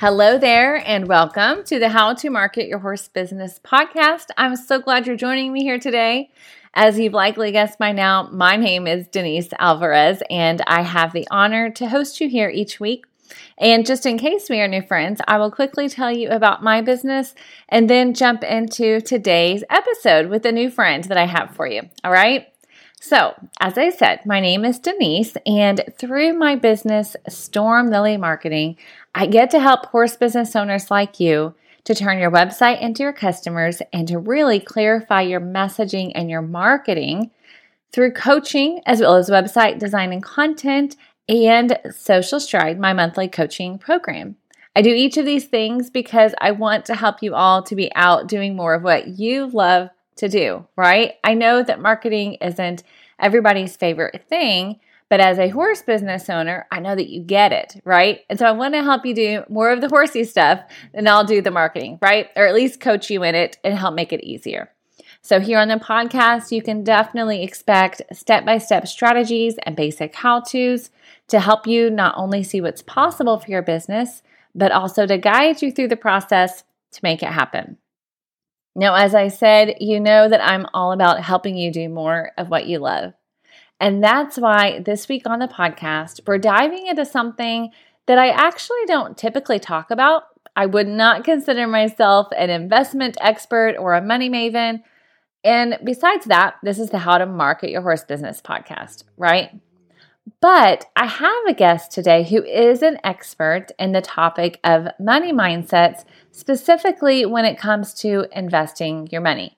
Hello there, and welcome to the How to Market Your Horse Business podcast. I'm so glad you're joining me here today. As you've likely guessed by now, my name is Denise Alvarez, and I have the honor to host you here each week. And just in case we are new friends, I will quickly tell you about my business and then jump into today's episode with a new friend that I have for you. All right. So, as I said, my name is Denise, and through my business, Storm Lily Marketing, I get to help horse business owners like you to turn your website into your customers and to really clarify your messaging and your marketing through coaching, as well as website design and content, and Social Stride, my monthly coaching program. I do each of these things because I want to help you all to be out doing more of what you love to do, right? I know that marketing isn't everybody's favorite thing, but as a horse business owner, I know that you get it, right? And so I want to help you do more of the horsey stuff, and I'll do the marketing, right? Or at least coach you in it and help make it easier. So, here on the podcast, you can definitely expect step by step strategies and basic how to's to help you not only see what's possible for your business, but also to guide you through the process to make it happen. Now, as I said, you know that I'm all about helping you do more of what you love. And that's why this week on the podcast, we're diving into something that I actually don't typically talk about. I would not consider myself an investment expert or a money maven. And besides that, this is the How to Market Your Horse Business podcast, right? But I have a guest today who is an expert in the topic of money mindsets, specifically when it comes to investing your money.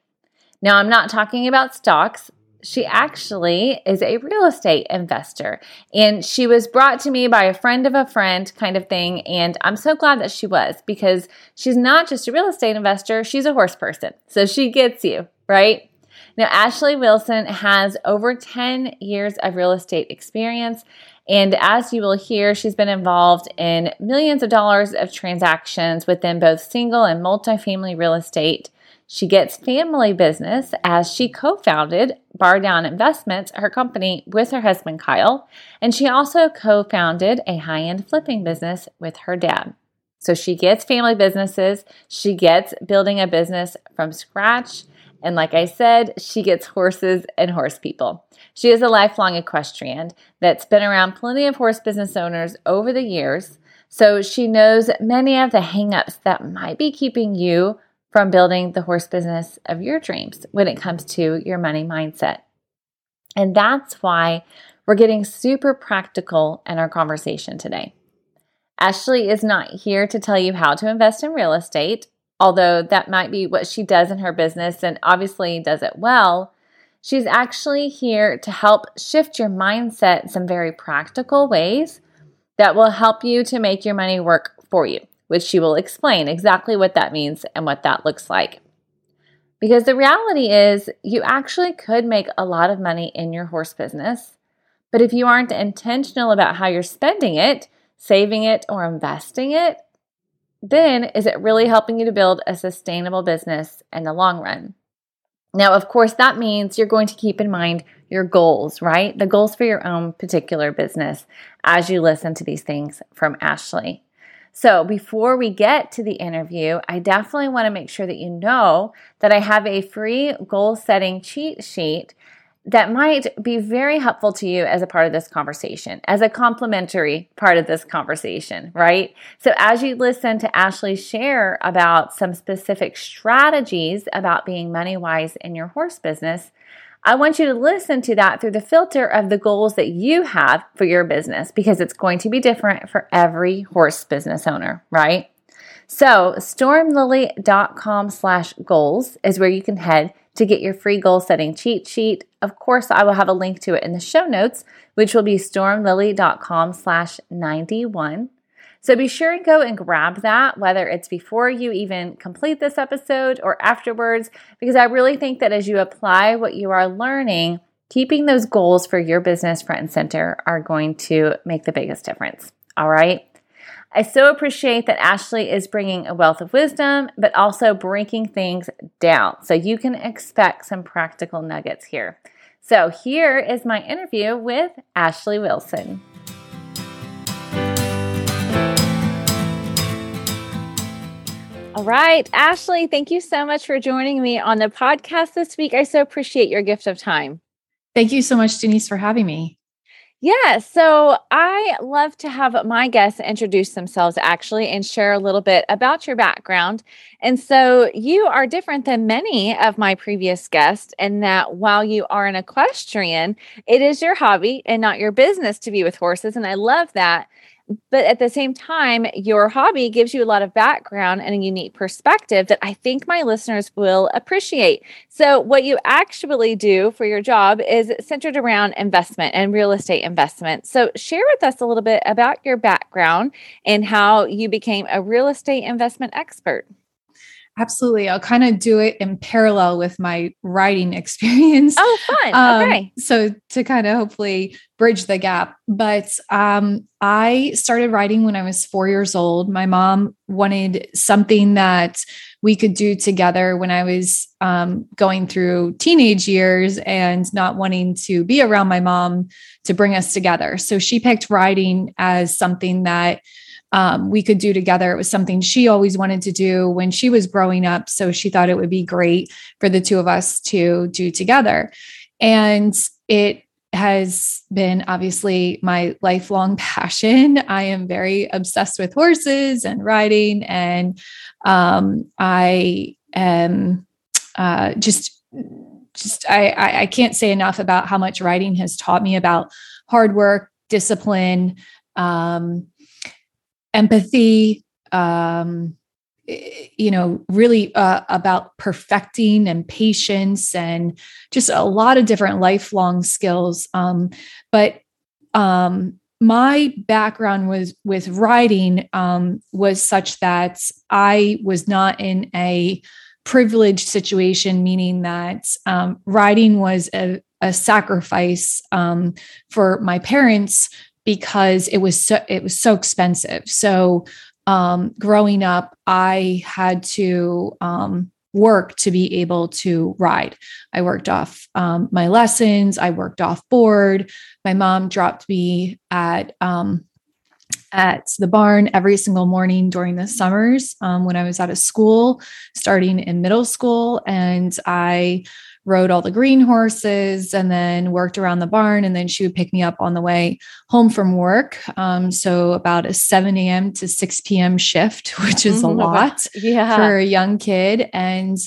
Now, I'm not talking about stocks. She actually is a real estate investor, and she was brought to me by a friend of a friend kind of thing. And I'm so glad that she was because she's not just a real estate investor, she's a horse person. So she gets you, right? Now, Ashley Wilson has over 10 years of real estate experience. And as you will hear, she's been involved in millions of dollars of transactions within both single and multifamily real estate. She gets family business as she co founded Bar Down Investments, her company, with her husband Kyle. And she also co founded a high end flipping business with her dad. So she gets family businesses, she gets building a business from scratch. And like I said, she gets horses and horse people. She is a lifelong equestrian that's been around plenty of horse business owners over the years. So she knows many of the hangups that might be keeping you from building the horse business of your dreams when it comes to your money mindset. And that's why we're getting super practical in our conversation today. Ashley is not here to tell you how to invest in real estate although that might be what she does in her business and obviously does it well, she's actually here to help shift your mindset in some very practical ways that will help you to make your money work for you, which she will explain exactly what that means and what that looks like. Because the reality is, you actually could make a lot of money in your horse business, but if you aren't intentional about how you're spending it, saving it, or investing it, then is it really helping you to build a sustainable business in the long run? Now, of course, that means you're going to keep in mind your goals, right? The goals for your own particular business as you listen to these things from Ashley. So, before we get to the interview, I definitely want to make sure that you know that I have a free goal setting cheat sheet that might be very helpful to you as a part of this conversation, as a complimentary part of this conversation, right? So, as you listen to Ashley share about some specific strategies about being money wise in your horse business, I want you to listen to that through the filter of the goals that you have for your business because it's going to be different for every horse business owner, right? So, stormlily.com slash goals is where you can head to get your free goal setting cheat sheet. Of course, I will have a link to it in the show notes, which will be stormlily.com slash 91. So be sure and go and grab that, whether it's before you even complete this episode or afterwards, because I really think that as you apply what you are learning, keeping those goals for your business front and center are going to make the biggest difference. All right. I so appreciate that Ashley is bringing a wealth of wisdom, but also breaking things down. So you can expect some practical nuggets here. So here is my interview with Ashley Wilson. All right, Ashley, thank you so much for joining me on the podcast this week. I so appreciate your gift of time. Thank you so much, Denise, for having me. Yeah, so I love to have my guests introduce themselves actually and share a little bit about your background. And so you are different than many of my previous guests in that while you are an equestrian, it is your hobby and not your business to be with horses. And I love that but at the same time, your hobby gives you a lot of background and a unique perspective that I think my listeners will appreciate. So, what you actually do for your job is centered around investment and real estate investment. So, share with us a little bit about your background and how you became a real estate investment expert. Absolutely. I'll kind of do it in parallel with my riding experience. Oh, fun. Um, okay. So to kind of hopefully bridge the gap. But um, I started riding when I was four years old. My mom wanted something that we could do together when I was um, going through teenage years and not wanting to be around my mom to bring us together. So she picked riding as something that um, we could do together. It was something she always wanted to do when she was growing up. So she thought it would be great for the two of us to do together. And it has been obviously my lifelong passion. I am very obsessed with horses and riding, and um, I am uh, just just I, I can't say enough about how much riding has taught me about hard work, discipline, um, empathy, um, you know, really uh, about perfecting and patience and just a lot of different lifelong skills. Um, but um, my background was with riding um, was such that I was not in a privileged situation, meaning that um, riding was a, a sacrifice um, for my parents because it was so it was so expensive. So um, growing up, I had to um, work to be able to ride. I worked off um, my lessons. I worked off board. My mom dropped me at um, at the barn every single morning during the summers um, when I was out of school, starting in middle school, and I rode all the green horses and then worked around the barn. And then she would pick me up on the way home from work. Um, so about a 7 a.m. to 6 p.m. shift, which is a mm-hmm. lot yeah. for a young kid. And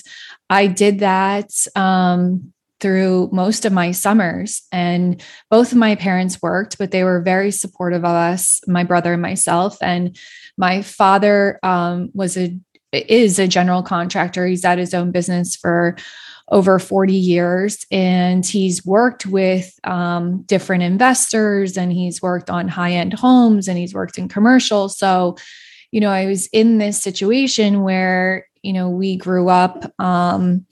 I did that um, through most of my summers. And both of my parents worked, but they were very supportive of us, my brother and myself. And my father um, was a is a general contractor. He's at his own business for over 40 years and he's worked with um, different investors and he's worked on high end homes and he's worked in commercial. So, you know, I was in this situation where, you know, we grew up um,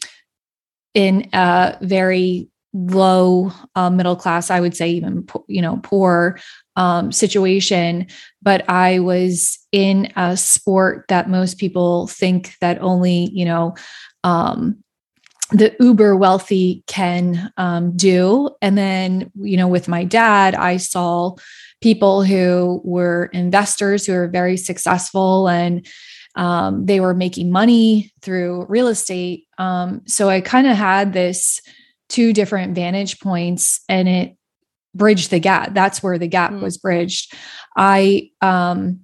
in a very low uh, middle class i would say even you know poor um, situation but i was in a sport that most people think that only you know um, the uber wealthy can um, do. And then you know with my dad i saw people who were investors who were very successful and um, they were making money through real estate. Um, so i kind of had this two different vantage points and it bridged the gap. That's where the gap mm. was bridged. I um,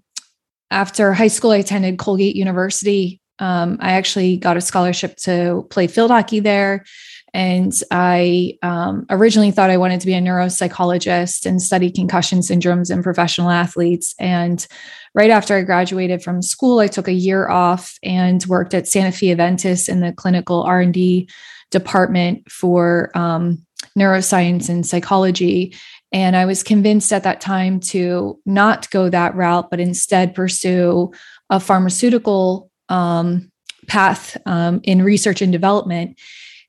after high school i attended colgate university um, I actually got a scholarship to play field hockey there. And I um, originally thought I wanted to be a neuropsychologist and study concussion syndromes in professional athletes. And right after I graduated from school, I took a year off and worked at Santa Fe Adventist in the clinical R&D department for um, neuroscience and psychology. And I was convinced at that time to not go that route, but instead pursue a pharmaceutical um, path um, in research and development.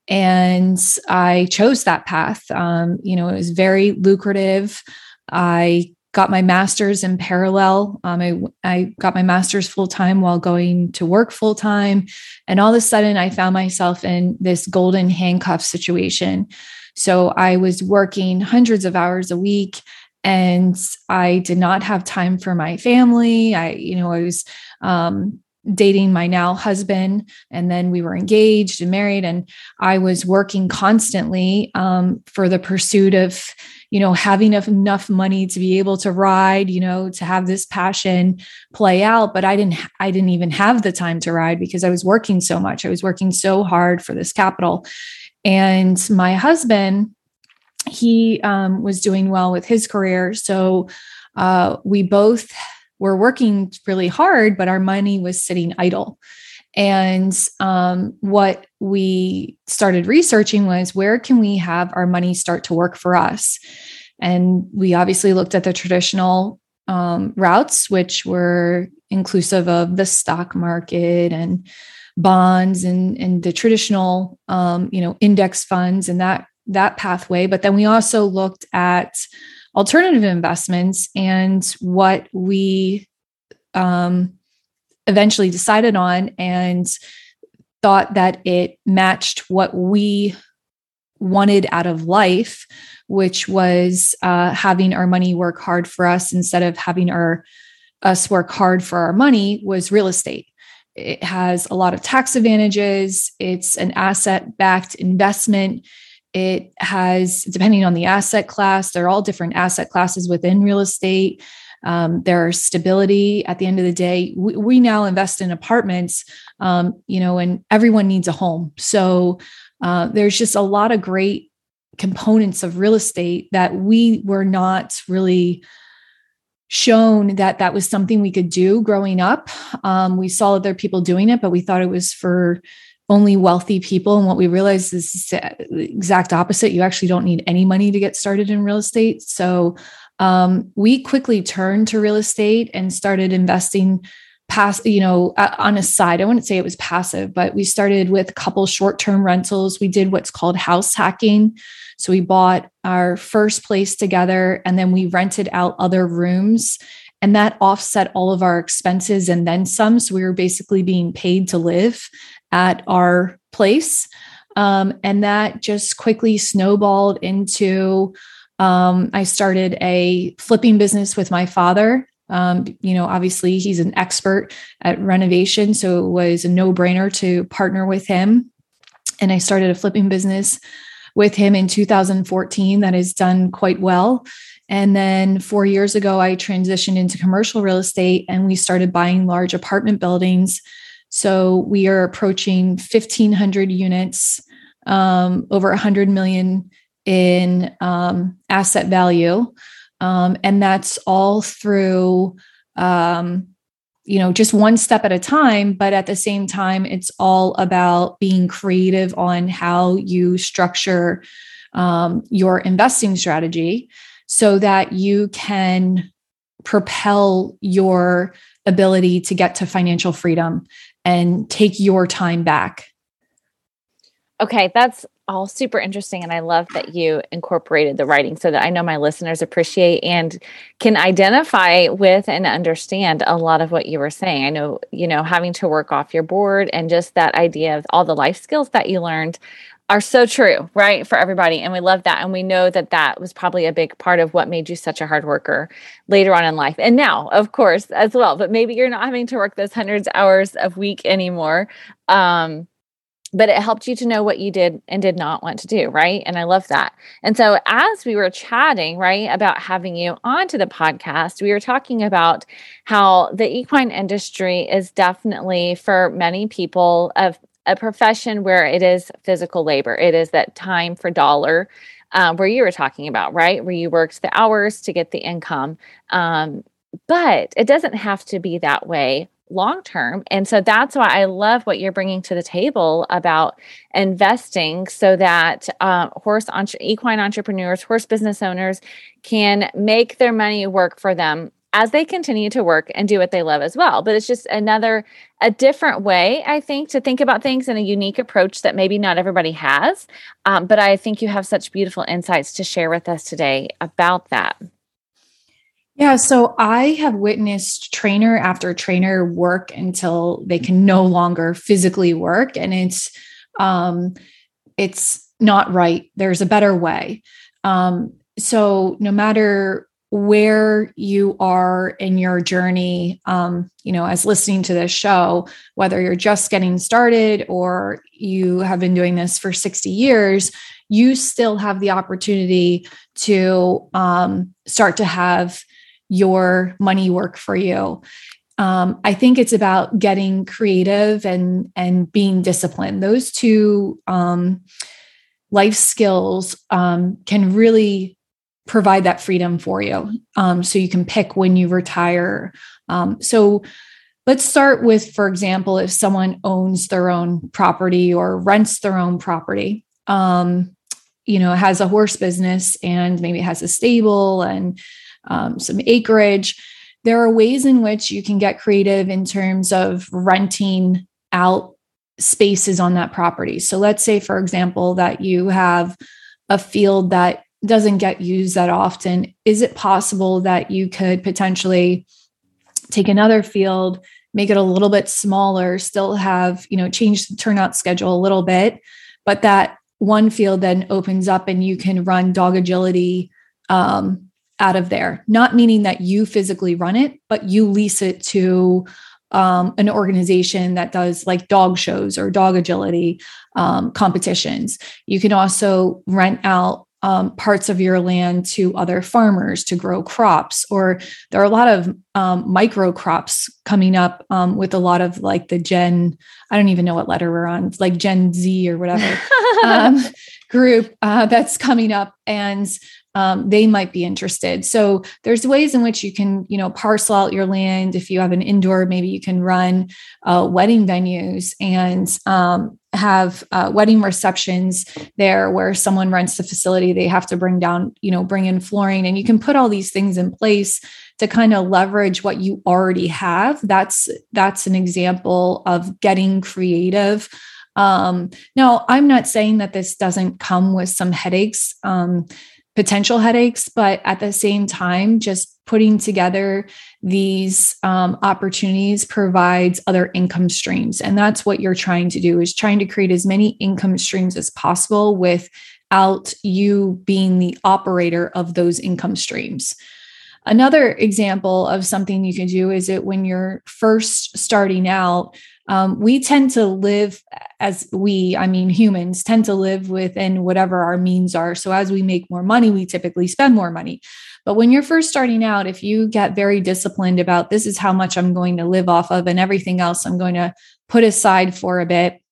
And I chose that path. Um, you know, it was very lucrative. I got my master's in parallel. Um, I, I got my master's full time while going to work full time. And all of a sudden, I found myself in this golden handcuff situation. So I was working hundreds of hours a week and I did not have time for my family. I, you know, I was um, dating my now husband and then we were engaged and married and i was working constantly um, for the pursuit of you know having enough money to be able to ride you know to have this passion play out. But i didn't i didn't even have the time to ride because i was working so much. I was working so hard for this capital. And my husband he um, was doing well with his career. So uh, we both were working really hard, but our money was sitting idle. And um, what we started researching was where can we have our money start to work for us? And we obviously looked at the traditional um, routes, which were inclusive of the stock market and bonds and, and the traditional, um, you know, index funds and that that pathway. But then we also looked at alternative investments and what we um, eventually decided on and thought that it matched what we wanted out of life, which was uh, having our money work hard for us instead of having our us work hard for our money was real estate. It has a lot of tax advantages. It's an asset backed investment. It has, depending on the asset class, there are all different asset classes within real estate. Um, there's stability at the end of the day. We, we now invest in apartments, um, you know, and everyone needs a home. So uh, there's just a lot of great components of real estate that we were not really shown that that was something we could do growing up. Um, we saw other people doing it, but we thought it was for only wealthy people. And what we realized is the exact opposite. You actually don't need any money to get started in real estate. So um, we quickly turned to real estate and started investing pass you know on a side i wouldn't say it was passive but we started with a couple short-term rentals we did what's called house hacking so we bought our first place together and then we rented out other rooms and that offset all of our expenses and then some so we were basically being paid to live at our place. Um, and that just quickly snowballed into um, I started a flipping business with my father. Um, you know, obviously, he's an expert at renovation. So it was a no brainer to partner with him. And I started a flipping business with him in 2014 that has done quite well. And then four years ago, I transitioned into commercial real estate and we started buying large apartment buildings so we are approaching 1,500 units, um, over 100 million in um, asset value. Um, and that's all through, um, you know, just one step at a time. But at the same time, it's all about being creative on how you structure um, your investing strategy so that you can propel your ability to get to financial freedom and take your time back. Okay, that's all super interesting. And I love that you incorporated the riding so that I know my listeners appreciate and can identify with and understand a lot of what you were saying. I know, you know, having to work off your board and just that idea of all the life skills that you learned are so true, right? For everybody. And we love that. And we know that that was probably a big part of what made you such a hard worker later on in life. And now, of course, as well. But maybe you're not having to work those hundreds hours a week anymore. Um, but it helped you to know what you did and did not want to do, right? And I love that. And so, as we were chatting, right, about having you onto the podcast, we were talking about how the equine industry is definitely for many people of a profession where it is physical labor. It is that time for dollar um, where you were talking about, right? Where you worked the hours to get the income. Um, but it doesn't have to be that way long term. And so that's why I love what you're bringing to the table about investing so that uh, horse entre- equine entrepreneurs, horse business owners can make their money work for them as they continue to work and do what they love as well. But it's just another, a different way, I think, to think about things and a unique approach that maybe not everybody has. Um, but I think you have such beautiful insights to share with us today about that. Yeah, so I have witnessed trainer after trainer work until they can no longer physically work, and it's um, it's not right. There's a better way. Um, so no matter where you are in your journey um, you know as listening to this show whether you're just getting started or you have been doing this for 60 years you still have the opportunity to um, start to have your money work for you. Um, i think it's about getting creative and and being disciplined. Those two um, life skills um, can really provide that freedom for you. Um, so you can pick when you retire. Um, so let's start with, for example, if someone owns their own property or rents their own property, um, you know, has a horse business and maybe has a stable and um, some acreage. There are ways in which you can get creative in terms of renting out spaces on that property. So let's say, for example, that you have a field that doesn't get used that often. Is it possible that you could potentially take another field, make it a little bit smaller, still have, you know, change the turnout schedule a little bit, but that one field then opens up and you can run dog agility um, out of there. Not meaning that you physically run it, but you lease it to um, an organization that does like dog shows or dog agility um, competitions. You can also rent out um, parts of your land to other farmers to grow crops, or there are a lot of um, micro crops coming up um, with a lot of like the Gen, I don't even know what letter we're on, like Gen Z or whatever um, group uh, that's coming up. And um, they might be interested. So there's ways in which you can, you know, parcel out your land. If you have an indoor, maybe you can run uh, wedding venues and um, have uh, wedding receptions there where someone rents the facility. They have to bring down, you know, bring in flooring, and you can put all these things in place to kind of leverage what you already have. That's that's an example of getting creative. Um, now, I'm not saying that this doesn't come with some headaches. Um, potential headaches, but at the same time, just putting together these um, opportunities provides other income streams. And that's what you're trying to do is trying to create as many income streams as possible without you being the operator of those income streams. Another example of something you can do is it when you're first starting out, um, we tend to live as we, I mean, humans tend to live within whatever our means are. So as we make more money, we typically spend more money. But when you're first starting out, if you get very disciplined about this is how much I'm going to live off of and everything else I'm going to put aside for a bit,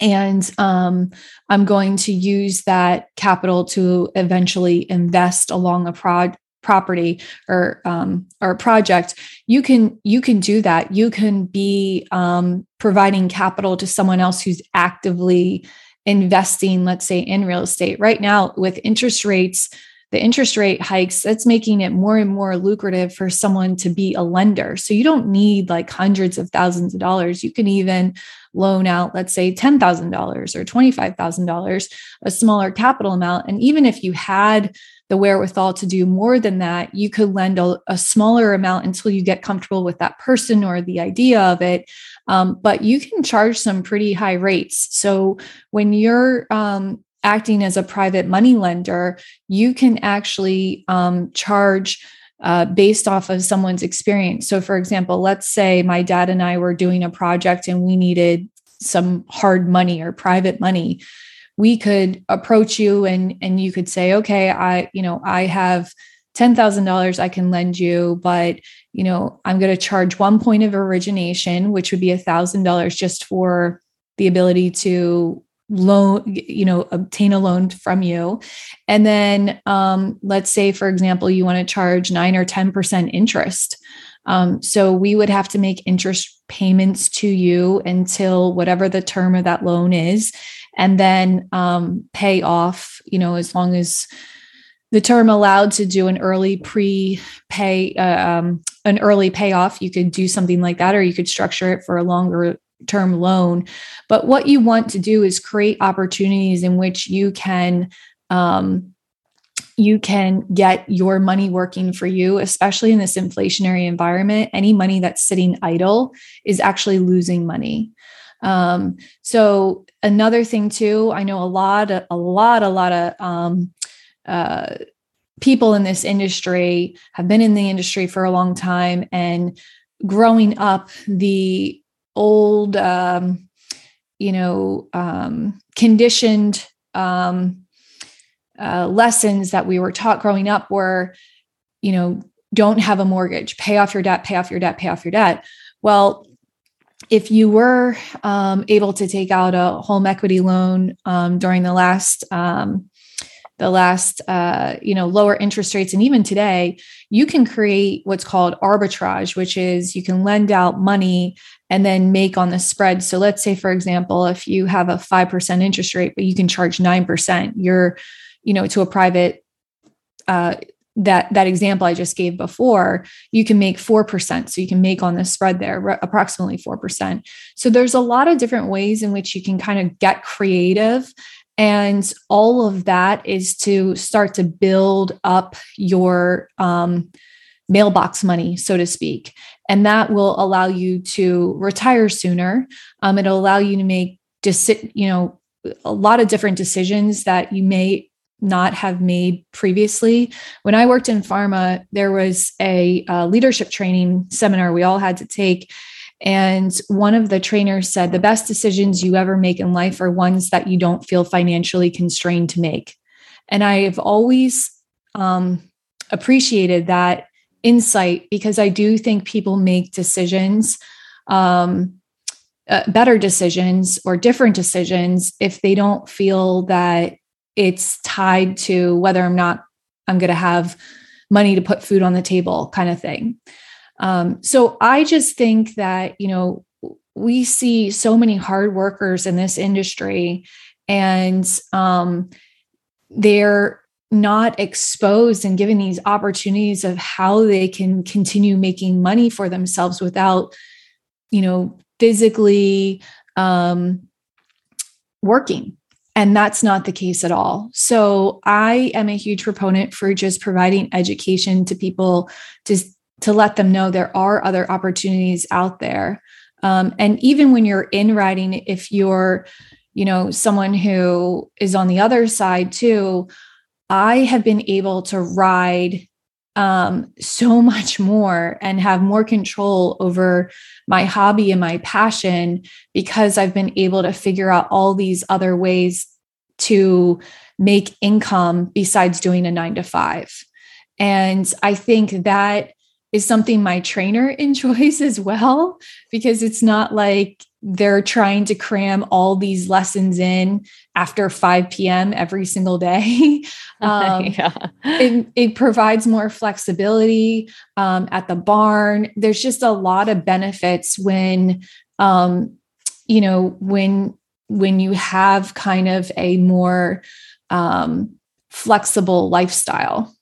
and um, I'm going to use that capital to eventually invest along a prod property or um, or project you can you can do that. You can be um, providing capital to someone else who's actively investing let's say in real estate. Right now with interest rates the interest rate hikes that's making it more and more lucrative for someone to be a lender so you don't need like hundreds of thousands of dollars you can even loan out let's say $10,000 or $25,000 a smaller capital amount and even if you had the wherewithal to do more than that, you could lend a, a smaller amount until you get comfortable with that person or the idea of it. Um, but you can charge some pretty high rates. So when you're um, acting as a private money lender, you can actually um, charge. Uh, based off of someone's experience. So, for example, let's say my dad and I were doing a project and we needed some hard money or private money we could approach you and and you could say okay i you know i have $10,000 I can lend you, but you know, I'm going to charge one point of origination, which would be $1,000 just for the ability to loan, you know, obtain a loan from you. And then um, let's say, for example, you want to charge nine or 10% interest. Um, so we would have to make interest payments to you until whatever the term of that loan is and then um, pay off, you know, as long as the term allowed to do an early pre-pay, uh, um, an early payoff, you could do something like that, or you could structure it for a longer term loan. But what you want to do is create opportunities in which you can um, you can get your money working for you, especially in this inflationary environment. Any money that's sitting idle is actually losing money. Um, so another thing too, I know a lot, a lot, a lot of um, uh, people in this industry have been in the industry for a long time and growing up the old um, you know um, conditioned um, uh, lessons that we were taught growing up were you know don't have a mortgage pay off your debt pay off your debt pay off your debt. Well if you were um, able to take out a home equity loan um, during the last um, the last uh, you know lower interest rates and even today you can create what's called arbitrage which is you can lend out money and then make on the spread so let's say for example if you have a 5% interest rate but you can charge 9% you're you know to a private uh, that that example I just gave before, you can make 4%. So you can make on the spread there approximately 4%. So there's a lot of different ways in which you can kind of get creative and all of that is to start to build up your um, mailbox money, so to speak. And that will allow you to retire sooner. Um, it'll allow you to make, deci- you know, a lot of different decisions that you may not have made previously. When I worked in pharma, there was a, a leadership training seminar we all had to take. And one of the trainers said, the best decisions you ever make in life are ones that you don't feel financially constrained to make. And I've always um, appreciated that insight because I do think people make decisions, um, uh, better decisions or different decisions if they don't feel that it's tied to whether or not I'm going to have money to put food on the table, kind of thing. Um, so I just think that, you know, we see so many hard workers in this industry and um, they're not exposed and given these opportunities of how they can continue making money for themselves without, you know, physically um, working. And that's not the case at all. So I am a huge proponent for just providing education to people to to let them know there are other opportunities out there. Um, and even when you're in riding, if you're, you know, someone who is on the other side too, I have been able to ride um, so much more and have more control over my hobby and my passion because I've been able to figure out all these other ways to make income besides doing a nine to five. And I think that is something my trainer enjoys as well, because it's not like they're trying to cram all these lessons in after 5 p.m. every single day. Um, yeah. it, it, provides more flexibility um, at the barn. There's just a lot of benefits when, um, you know, when when you have kind of a more um, flexible lifestyle.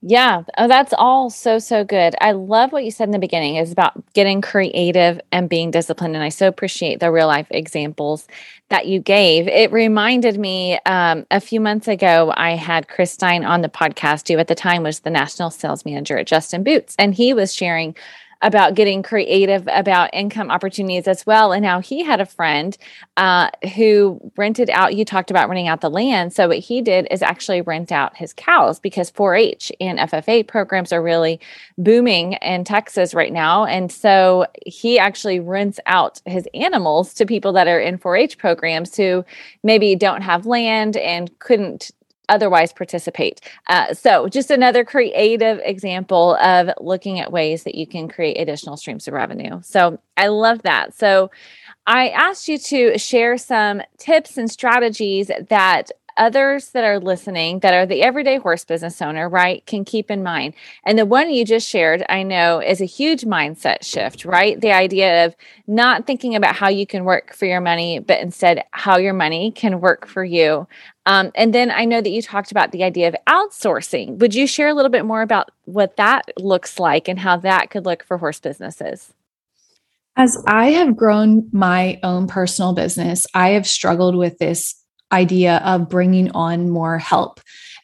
Yeah, oh, that's all so, so good. I love what you said in the beginning is about getting creative and being disciplined. And I so appreciate the real life examples that you gave. It reminded me um, a few months ago, I had Chris Stein on the podcast, who at the time was the national sales manager at Justin Boots. And he was sharing about getting creative about income opportunities as well. And now he had a friend uh, who rented out, you talked about renting out the land. So what he did is actually rent out his cows because 4 H and FFA programs are really booming in Texas right now. And so he actually rents out his animals to people that are in 4 H programs who maybe don't have land and couldn't otherwise participate. Uh, so, just another creative example of looking at ways that you can create additional streams of revenue. So, I love that. So, I asked you to share some tips and strategies that others that are listening that are the everyday horse business owner, right, can keep in mind. And the one you just shared, I know, is a huge mindset shift, right? The idea of not thinking about how you can work for your money, but instead how your money can work for you. Um, and then I know that you talked about the idea of outsourcing. Would you share a little bit more about what that looks like and how that could look for horse businesses? As I have grown my own personal business, I have struggled with this idea of bringing on more help.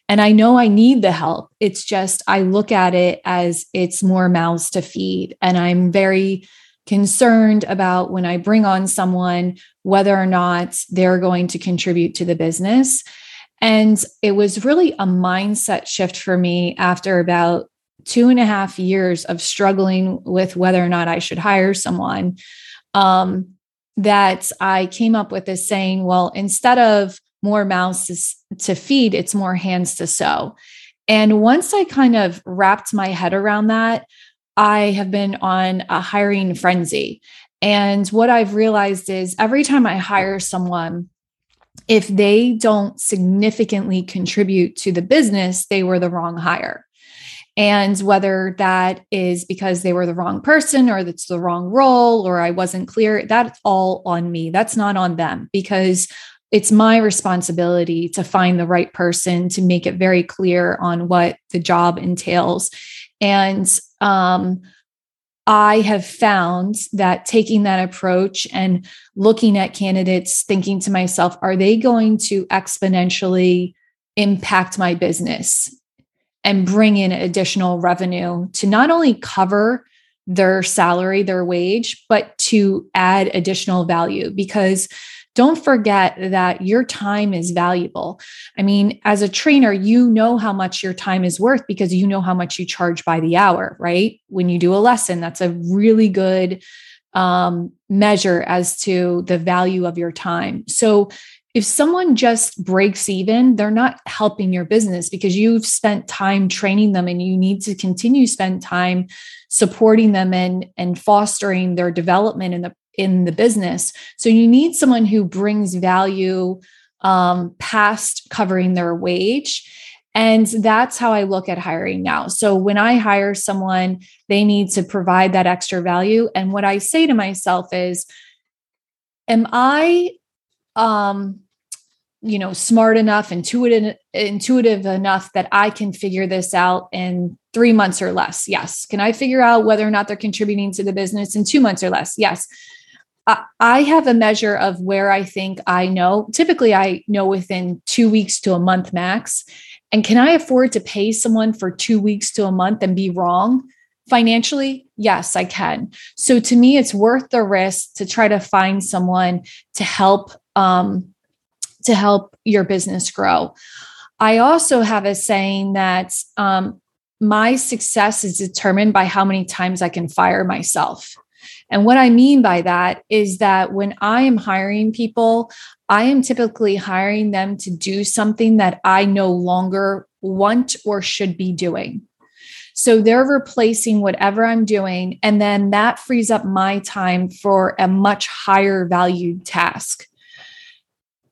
And I know I need the help. It's just, I look at it as it's more mouths to feed. And I'm very concerned about when I bring on someone, whether or not they're going to contribute to the business. And it was really a mindset shift for me after about two and a half years of struggling with whether or not I should hire someone. Um, that I came up with this saying, well, instead of more mouths to, to feed, it's more hands to sew. And once I kind of wrapped my head around that, I have been on a hiring frenzy. And what I've realized is every time I hire someone, if they don't significantly contribute to the business, they were the wrong hire. And whether that is because they were the wrong person or it's the wrong role or I wasn't clear, that's all on me. That's not on them because it's my responsibility to find the right person to make it very clear on what the job entails. And um, I have found that taking that approach and looking at candidates, thinking to myself, are they going to exponentially impact my business and bring in additional revenue to not only cover their salary, their wage, but to add additional value? Because don't forget that your time is valuable. I mean, as a trainer, you know how much your time is worth because you know how much you charge by the hour, right? When you do a lesson, that's a really good um, measure as to the value of your time. So, if someone just breaks even, they're not helping your business because you've spent time training them and you need to continue spend time supporting them and and fostering their development in the in the business. So you need someone who brings value um, past covering their wage. And that's how I look at hiring now. So when I hire someone, they need to provide that extra value. And what I say to myself is, am I um you know smart enough intuitive intuitive enough that i can figure this out in three months or less yes can i figure out whether or not they're contributing to the business in two months or less yes I have a measure of where I think I know. Typically, I know within two weeks to a month max. And can I afford to pay someone for two weeks to a month and be wrong financially? Yes, I can. So to me, it's worth the risk to try to find someone to help um, to help your business grow. I also have a saying that um, my success is determined by how many times I can fire myself. And what I mean by that is that when I am hiring people, I am typically hiring them to do something that I no longer want or should be doing. So they're replacing whatever I'm doing. And then that frees up my time for a much higher valued task.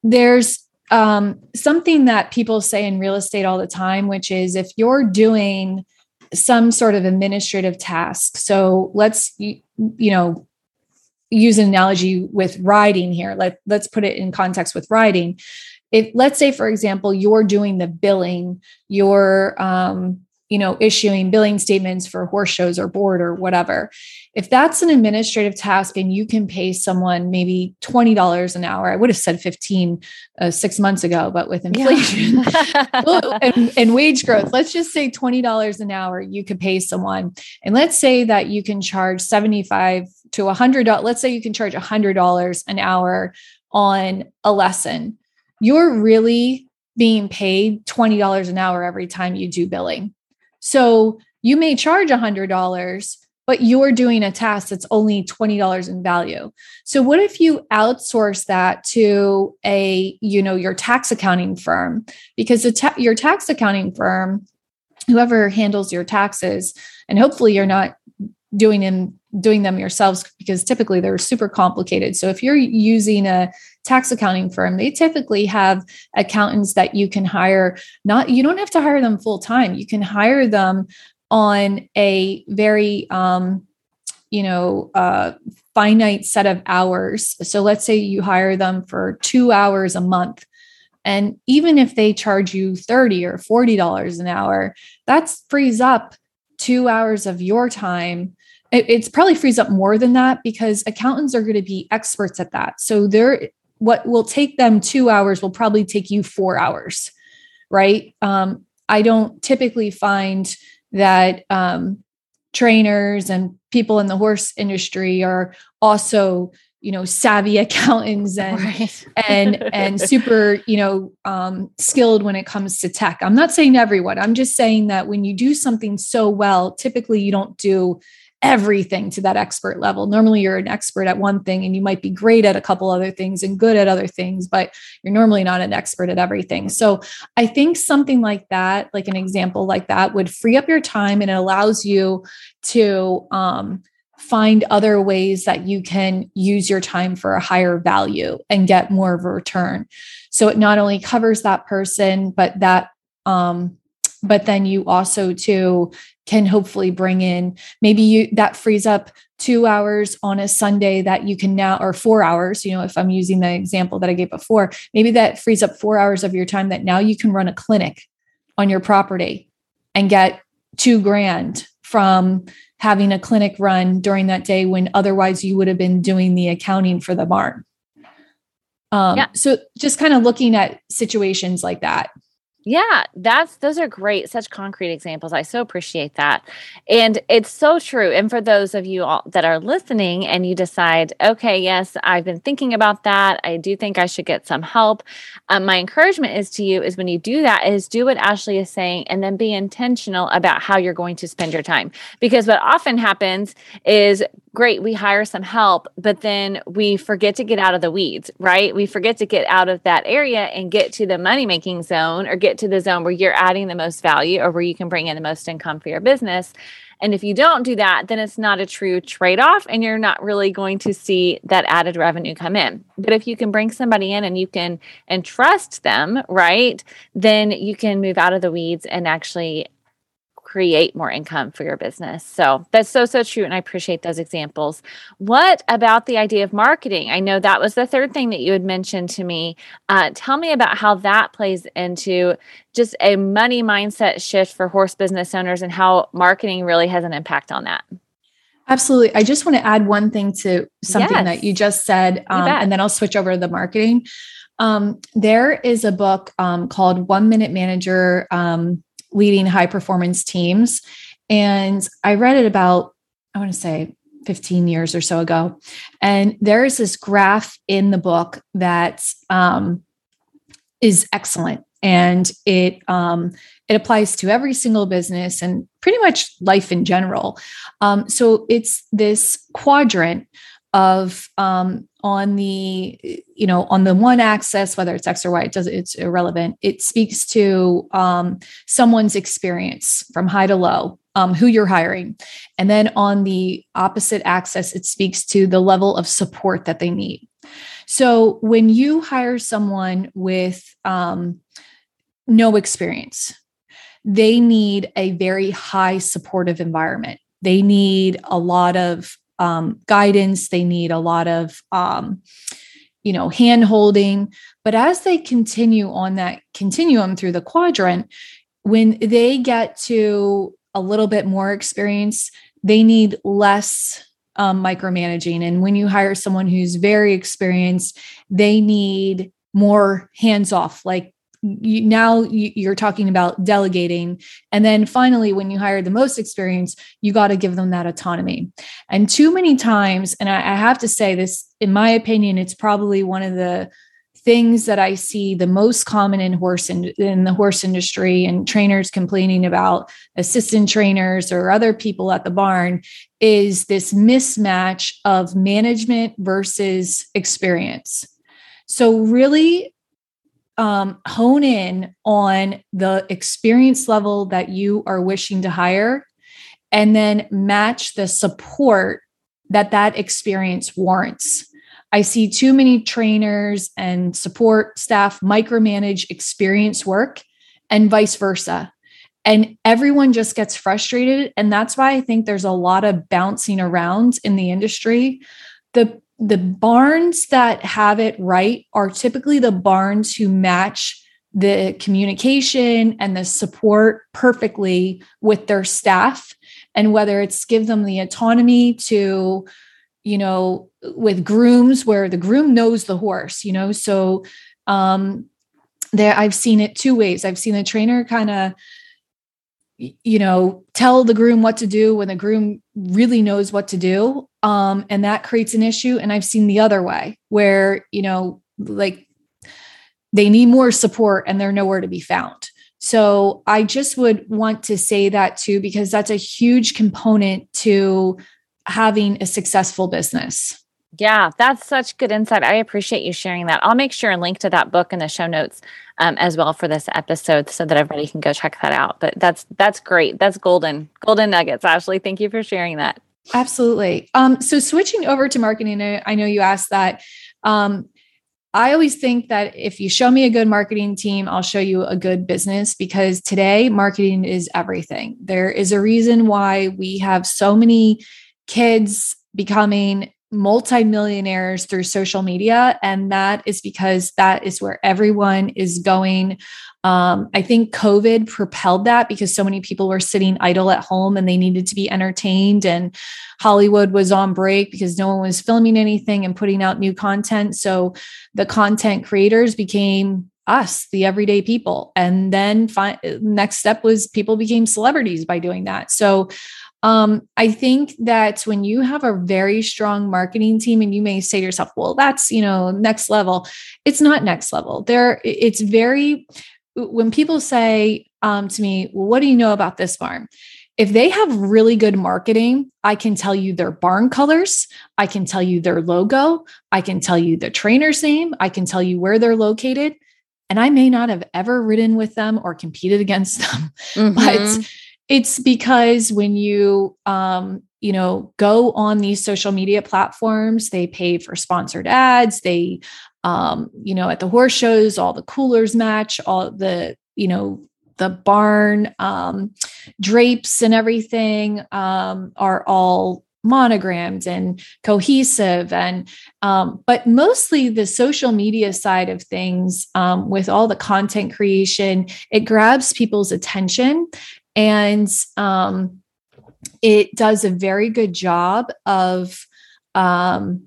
There's um, something that people say in real estate all the time, which is if you're doing some sort of administrative task. So let's you, you know use an analogy with riding here. Let let's put it in context with riding. If let's say for example you're doing the billing, you're um you know issuing billing statements for horse shows or board or whatever. If that's an administrative task and you can pay someone maybe $20 an hour i would have said 15 uh, six months ago but with inflation yeah. and, and wage growth let's just say $20 an hour you could pay someone. And let's say that you can charge 75 to 100 let's say you can charge $100 an hour on a lesson. You're really being paid $20 an hour every time you do billing so you may charge $100, but you're doing a task that's only $20 in value. So what if you outsource that to a, you know, your tax accounting firm because ta- your tax accounting firm whoever handles your taxes and hopefully you're not doing in doing them yourselves because typically they're super complicated. So if you're using a tax accounting firm, they typically have accountants that you can hire. Not you don't have to hire them full time. You can hire them on a very um, you know uh, finite set of hours. So let's say you hire them for two hours a month. And even if they charge you 30 or $40 an hour, that frees up two hours of your time it's probably frees up more than that because accountants are going to be experts at that. So they're what will take them two hours will probably take you four hours, right? Um, I don't typically find that um, trainers and people in the horse industry are also you know savvy accountants and right. and and super you know um, skilled when it comes to tech i'm not saying everyone i'm just saying that when you do something so well typically you don't do everything to that expert level normally you're an expert at one thing and you might be great at a couple other things and good at other things but you're normally not an expert at everything so i think something like that like an example like that would free up your time and it allows you to um, find other ways that you can use your time for a higher value and get more of a return. So it not only covers that person, but that um but then you also too can hopefully bring in maybe you that frees up two hours on a Sunday that you can now, or four hours, you know, if I'm using the example that I gave before, maybe that frees up four hours of your time that now you can run a clinic on your property and get two grand from having a clinic run during that day when otherwise you would have been doing the accounting for the barn. Um, yeah. So just kind of looking at situations like that. Yeah, that's those are great, such concrete examples. I so appreciate that. And it's so true. And for those of you all that are listening and you decide, okay, yes, I've been thinking about that. I do think I should get some help. Um, my encouragement is to you is when you do that, is do what Ashley is saying and then be intentional about how you're going to spend your time. Because what often happens is great, we hire some help, but then we forget to get out of the weeds, right? We forget to get out of that area and get to the money making zone or get to the zone where you're adding the most value or where you can bring in the most income for your business. And if you don't do that, then it's not a true trade off and you're not really going to see that added revenue come in. But if you can bring somebody in and you can entrust them, right, then you can move out of the weeds and actually create more income for your business. So that's so, so true. And I appreciate those examples. What about the idea of marketing? I know that was the third thing that you had mentioned to me. Uh, tell me about how that plays into just a money mindset shift for horse business owners and how marketing really has an impact on that. Absolutely. I just want to add one thing to something yes. that you just said, um, and then I'll switch over to the marketing. Um, there is a book um, called One Minute Manager. Um, leading high performance teams. And I read it about, I want to say 15 years or so ago. And there is this graph in the book that um, is excellent. And it um, it applies to every single business and pretty much life in general. Um, so it's this quadrant of um, on the you know on the one axis whether it's x or y it does it's irrelevant. It speaks to um, someone's experience from high to low um, who you're hiring. And then on the opposite axis it speaks to the level of support that they need. So when you hire someone with um, no experience they need a very high supportive environment. They need a lot of um, guidance. They need a lot of um, you know hand holding but as they continue on that continuum through the quadrant when they get to a little bit more experience they need less um, micromanaging. And when you hire someone who's very experienced they need more hands off like you, now you're talking about delegating and then finally when you hire the most experience you got to give them that autonomy and too many times and I, I have to say this in my opinion it's probably one of the things that I see the most common in horse in, in the horse industry and trainers complaining about assistant trainers or other people at the barn is this mismatch of management versus experience. So really um, hone in on the experience level that you are wishing to hire and then match the support that that experience warrants. I see too many trainers and support staff micromanage experience work and vice versa. And everyone just gets frustrated. And that's why I think there's a lot of bouncing around in the industry. The the barns that have it right are typically the barns who match the communication and the support perfectly with their staff. And whether it's give them the autonomy to you know with grooms where the groom knows the horse you know? So um there i've seen it two ways. I've seen the trainer kind of you know tell the groom what to do when the groom really knows what to do um, and that creates an issue. And I've seen the other way where, you know, like they need more support and they're nowhere to be found. So I just would want to say that too, because that's a huge component to having a successful business. Yeah, that's such good insight. I appreciate you sharing that. I'll make sure and link to that book in the show notes um, as well for this episode, so that everybody can go check that out. But that's that's great. That's golden, golden nuggets. Ashley, thank you for sharing that. Absolutely. Um, so switching over to marketing, I know you asked that. Um, I always think that if you show me a good marketing team, I'll show you a good business because today marketing is everything. There is a reason why we have so many kids becoming multimillionaires through social media. And that is because that is where everyone is going. Um, I think COVID propelled that because so many people were sitting idle at home and they needed to be entertained. And Hollywood was on break because no one was filming anything and putting out new content. So the content creators became us the everyday people and then fi- next step was people became celebrities by doing that so um, I think that when you have a very strong marketing team, and you may say to yourself, well, that's, you know, next level. It's not next level. There, it's very, when people say um, to me, well, what do you know about this farm? If they have really good marketing, I can tell you their barn colors. I can tell you their logo. I can tell you the trainer's name. I can tell you where they're located. And I may not have ever ridden with them or competed against them, mm-hmm. but it's because when you um, you know go on these social media platforms they pay for sponsored ads they um, you know at the horse shows all the coolers match all the you know the barn um, drapes and everything um, are all monogrammed and cohesive and um, but mostly the social media side of things um, with all the content creation it grabs people's attention and um, it does a very good job of um,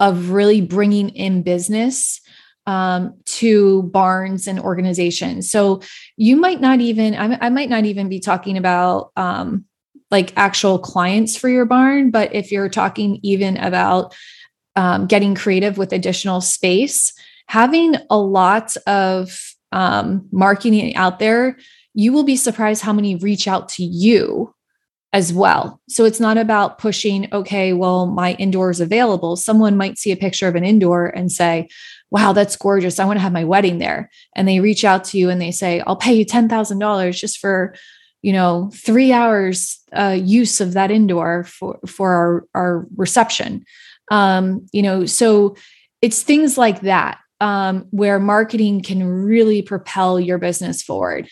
of really bringing in business um, to barns and organizations. So you might not even I, I might not even be talking about um, like actual clients for your barn, but if you're talking even about um, getting creative with additional space, having a lot of um, marketing out there you will be surprised how many reach out to you as well. So it's not about pushing, okay, well, my indoor is available. Someone might see a picture of an indoor and say, wow, that's gorgeous. I want to have my wedding there. And they reach out to you and they say, I'll pay you $10,000 just for, you know, three hours uh, use of that indoor for, for our, our reception. Um, you know, so it's things like that um, where marketing can really propel your business forward.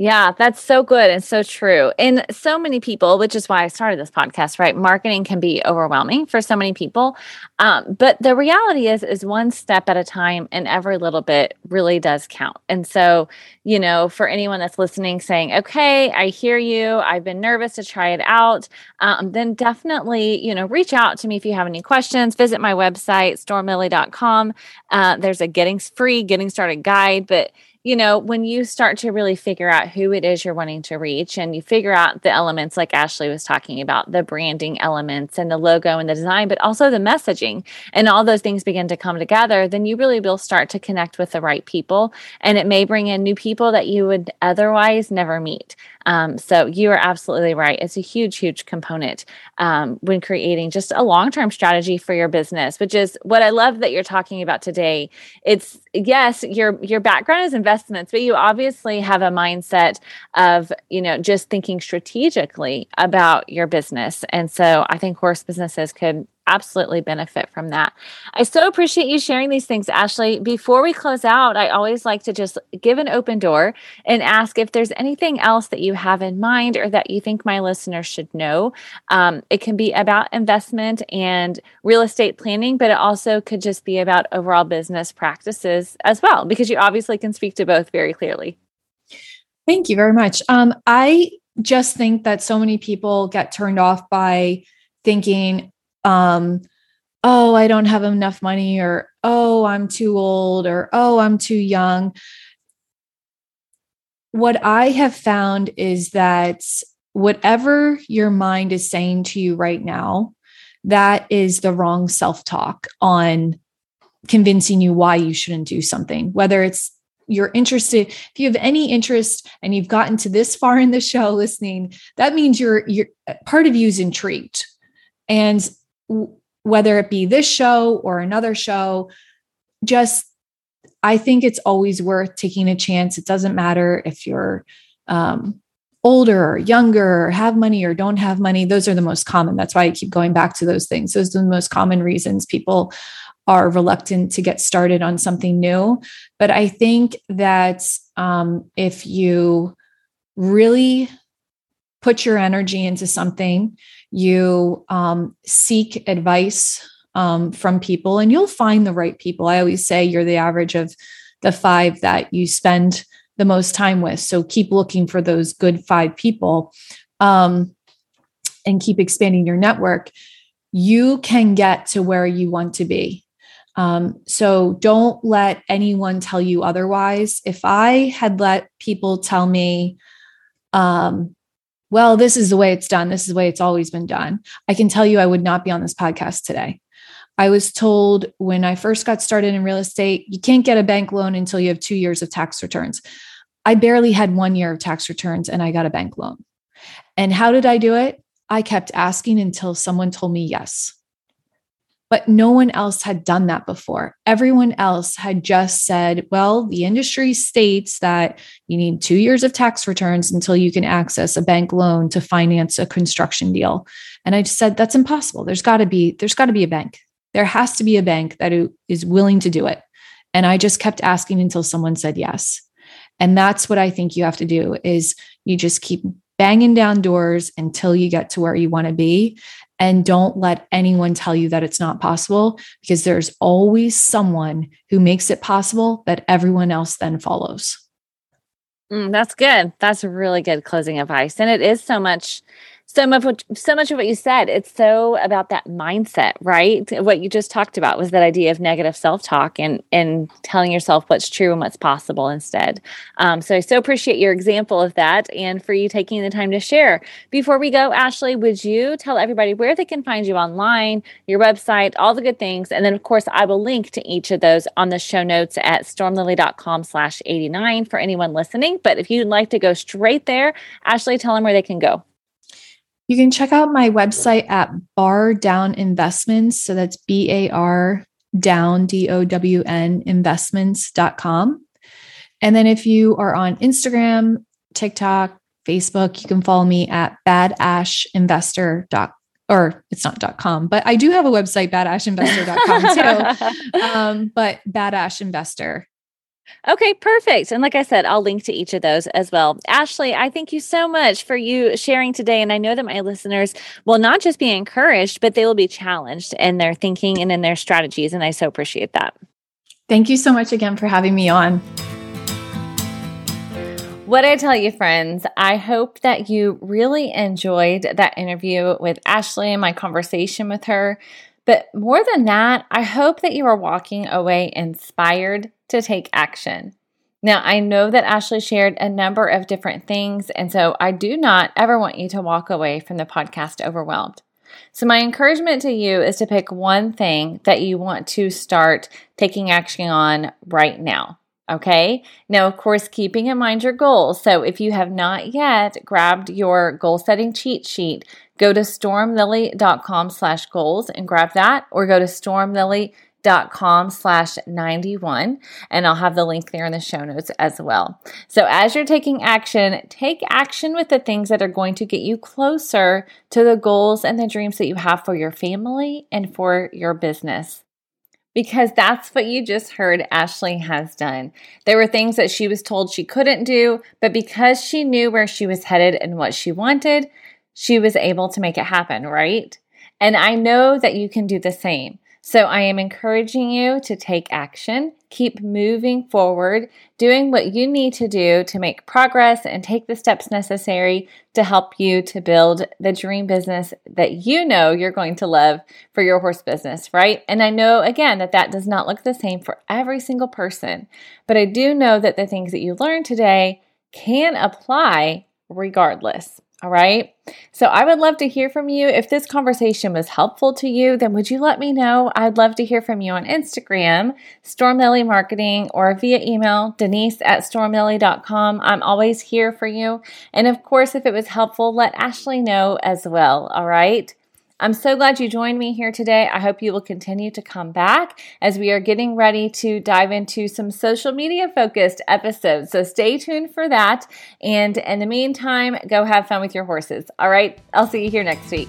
Yeah, that's so good and so true. And so many people, which is why I started this podcast, right? Marketing can be overwhelming for so many people. Um, but the reality is, is one step at a time and every little bit really does count. And so, you know, for anyone that's listening saying, okay, I hear you, I've been nervous to try it out, um, then definitely, you know, reach out to me if you have any questions. Visit my website, stormlily.com. Uh, there's a getting free getting started guide, but you know, when you start to really figure out who it is you're wanting to reach and you figure out the elements like Ashley was talking about, the branding elements and the logo and the design, but also the messaging, and all those things begin to come together, then you really will start to connect with the right people. And it may bring in new people that you would otherwise never meet. Um, so you are absolutely right. It's a huge, huge component um, when creating just a long term strategy for your business, which is what I love that you're talking about today. It's yes, your your background is investments, but you obviously have a mindset of you know just thinking strategically about your business, and so I think horse businesses could absolutely benefit from that. I so appreciate you sharing these things, Ashley. Before we close out, I always like to just give an open door and ask if there's anything else that you have in mind or that you think my listeners should know. Um, it can be about investment and real estate planning, but it also could just be about overall business practices as well, because you obviously can speak to both very clearly. Thank you very much. Um, I just think that so many people get turned off by thinking um, oh, I don't have enough money, or oh, I'm too old, or oh, I'm too young. What I have found is that whatever your mind is saying to you right now, that is the wrong self talk on convincing you why you shouldn't do something, whether it's you're interested if you have any interest and you've gotten to this far in the show listening that means you're you're part of you is intrigued and whether it be this show or another show just i think it's always worth taking a chance. It doesn't matter if you're um, older or younger or have money or don't have money. Those are the most common. That's why i keep going back to those things. Those are the most common reasons people are reluctant to get started on something new. But I think that um, if you really put your energy into something, you um, seek advice um, from people, and you'll find the right people. I always say you're the average of the five that you spend the most time with. So keep looking for those good five people um, and keep expanding your network. You can get to where you want to be. Um, so don't let anyone tell you otherwise. If I had let people tell me, um, well, this is the way it's done, this is the way it's always been done, I can tell you I would not be on this podcast today. I was told when I first got started in real estate, you can't get a bank loan until you have two years of tax returns. I barely had one year of tax returns and I got a bank loan. And how did I do it? I kept asking until someone told me yes. But no one else had done that before. Everyone else had just said, well, the industry states that you need two years of tax returns until you can access a bank loan to finance a construction deal. And I just said, that's impossible. There's got to be, there's got to be a bank. There has to be a bank that is willing to do it. And I just kept asking until someone said yes. And that's what I think you have to do is you just keep banging down doors until you get to where you want to be and don't let anyone tell you that it's not possible because there's always someone who makes it possible that everyone else then follows. Mm, that's good. That's really good closing advice. And it is so much so much so much of what you said it's so about that mindset right? What you just talked about was that idea of negative self-talk and and telling yourself what's true and what's possible instead. Um, so i so appreciate your example of that and for you taking the time to share. Before we go ashley would you tell everybody where they can find you online your website all the good things? And then of course i will link to each of those on the show notes at stormlily.com slash 89 for anyone listening. But if you'd like to go straight there ashley tell them where they can go you can check out my website at Bar Down Investments. So that's B A R down, D O W N investments.com. And then if you are on Instagram, TikTok, Facebook, you can follow me at badashinvestor.com or it's not .com, but I do have a website, badashinvestor.com too. um, but badash investor Okay, perfect. And like I said, I'll link to each of those as well. Ashley, I thank you so much for you sharing today. And I know that my listeners will not just be encouraged, but they will be challenged in their thinking and in their strategies. And I so appreciate that. Thank you so much again for having me on. What I tell you, friends, I hope that you really enjoyed that interview with Ashley and my conversation with her. But more than that, I hope that you are walking away inspired to take action. Now, I know that Ashley shared a number of different things, and so I do not ever want you to walk away from the podcast overwhelmed. So, my encouragement to you is to pick one thing that you want to start taking action on right now. Okay. Now, of course, keeping in mind your goals. So, if you have not yet grabbed your goal setting cheat sheet, go to stormlily.com slash goals and grab that, or go to stormlily.com dot com slash 91 and i'll have the link there in the show notes as well so as you're taking action take action with the things that are going to get you closer to the goals and the dreams that you have for your family and for your business because that's what you just heard Ashley has done. There were things that she was told she couldn't do, but because she knew where she was headed and what she wanted, she was able to make it happen, right? And I know that you can do the same. So I am encouraging you to take action, keep moving forward, doing what you need to do to make progress and take the steps necessary to help you to build the dream business that you know you're going to love for your horse business, right? And I know again that that does not look the same for every single person, but I do know that the things that you learned today can apply regardless. All right. So I would love to hear from you. If this conversation was helpful to you, then would you let me know? I'd love to hear from you on Instagram, Storm Lily Marketing, or via email, denise at stormlily.com. I'm always here for you. And of course, if it was helpful, let Ashley know as well. All right. I'm so glad you joined me here today. I hope you will continue to come back as we are getting ready to dive into some social media focused episodes. So stay tuned for that. And in the meantime, go have fun with your horses. All right, I'll see you here next week.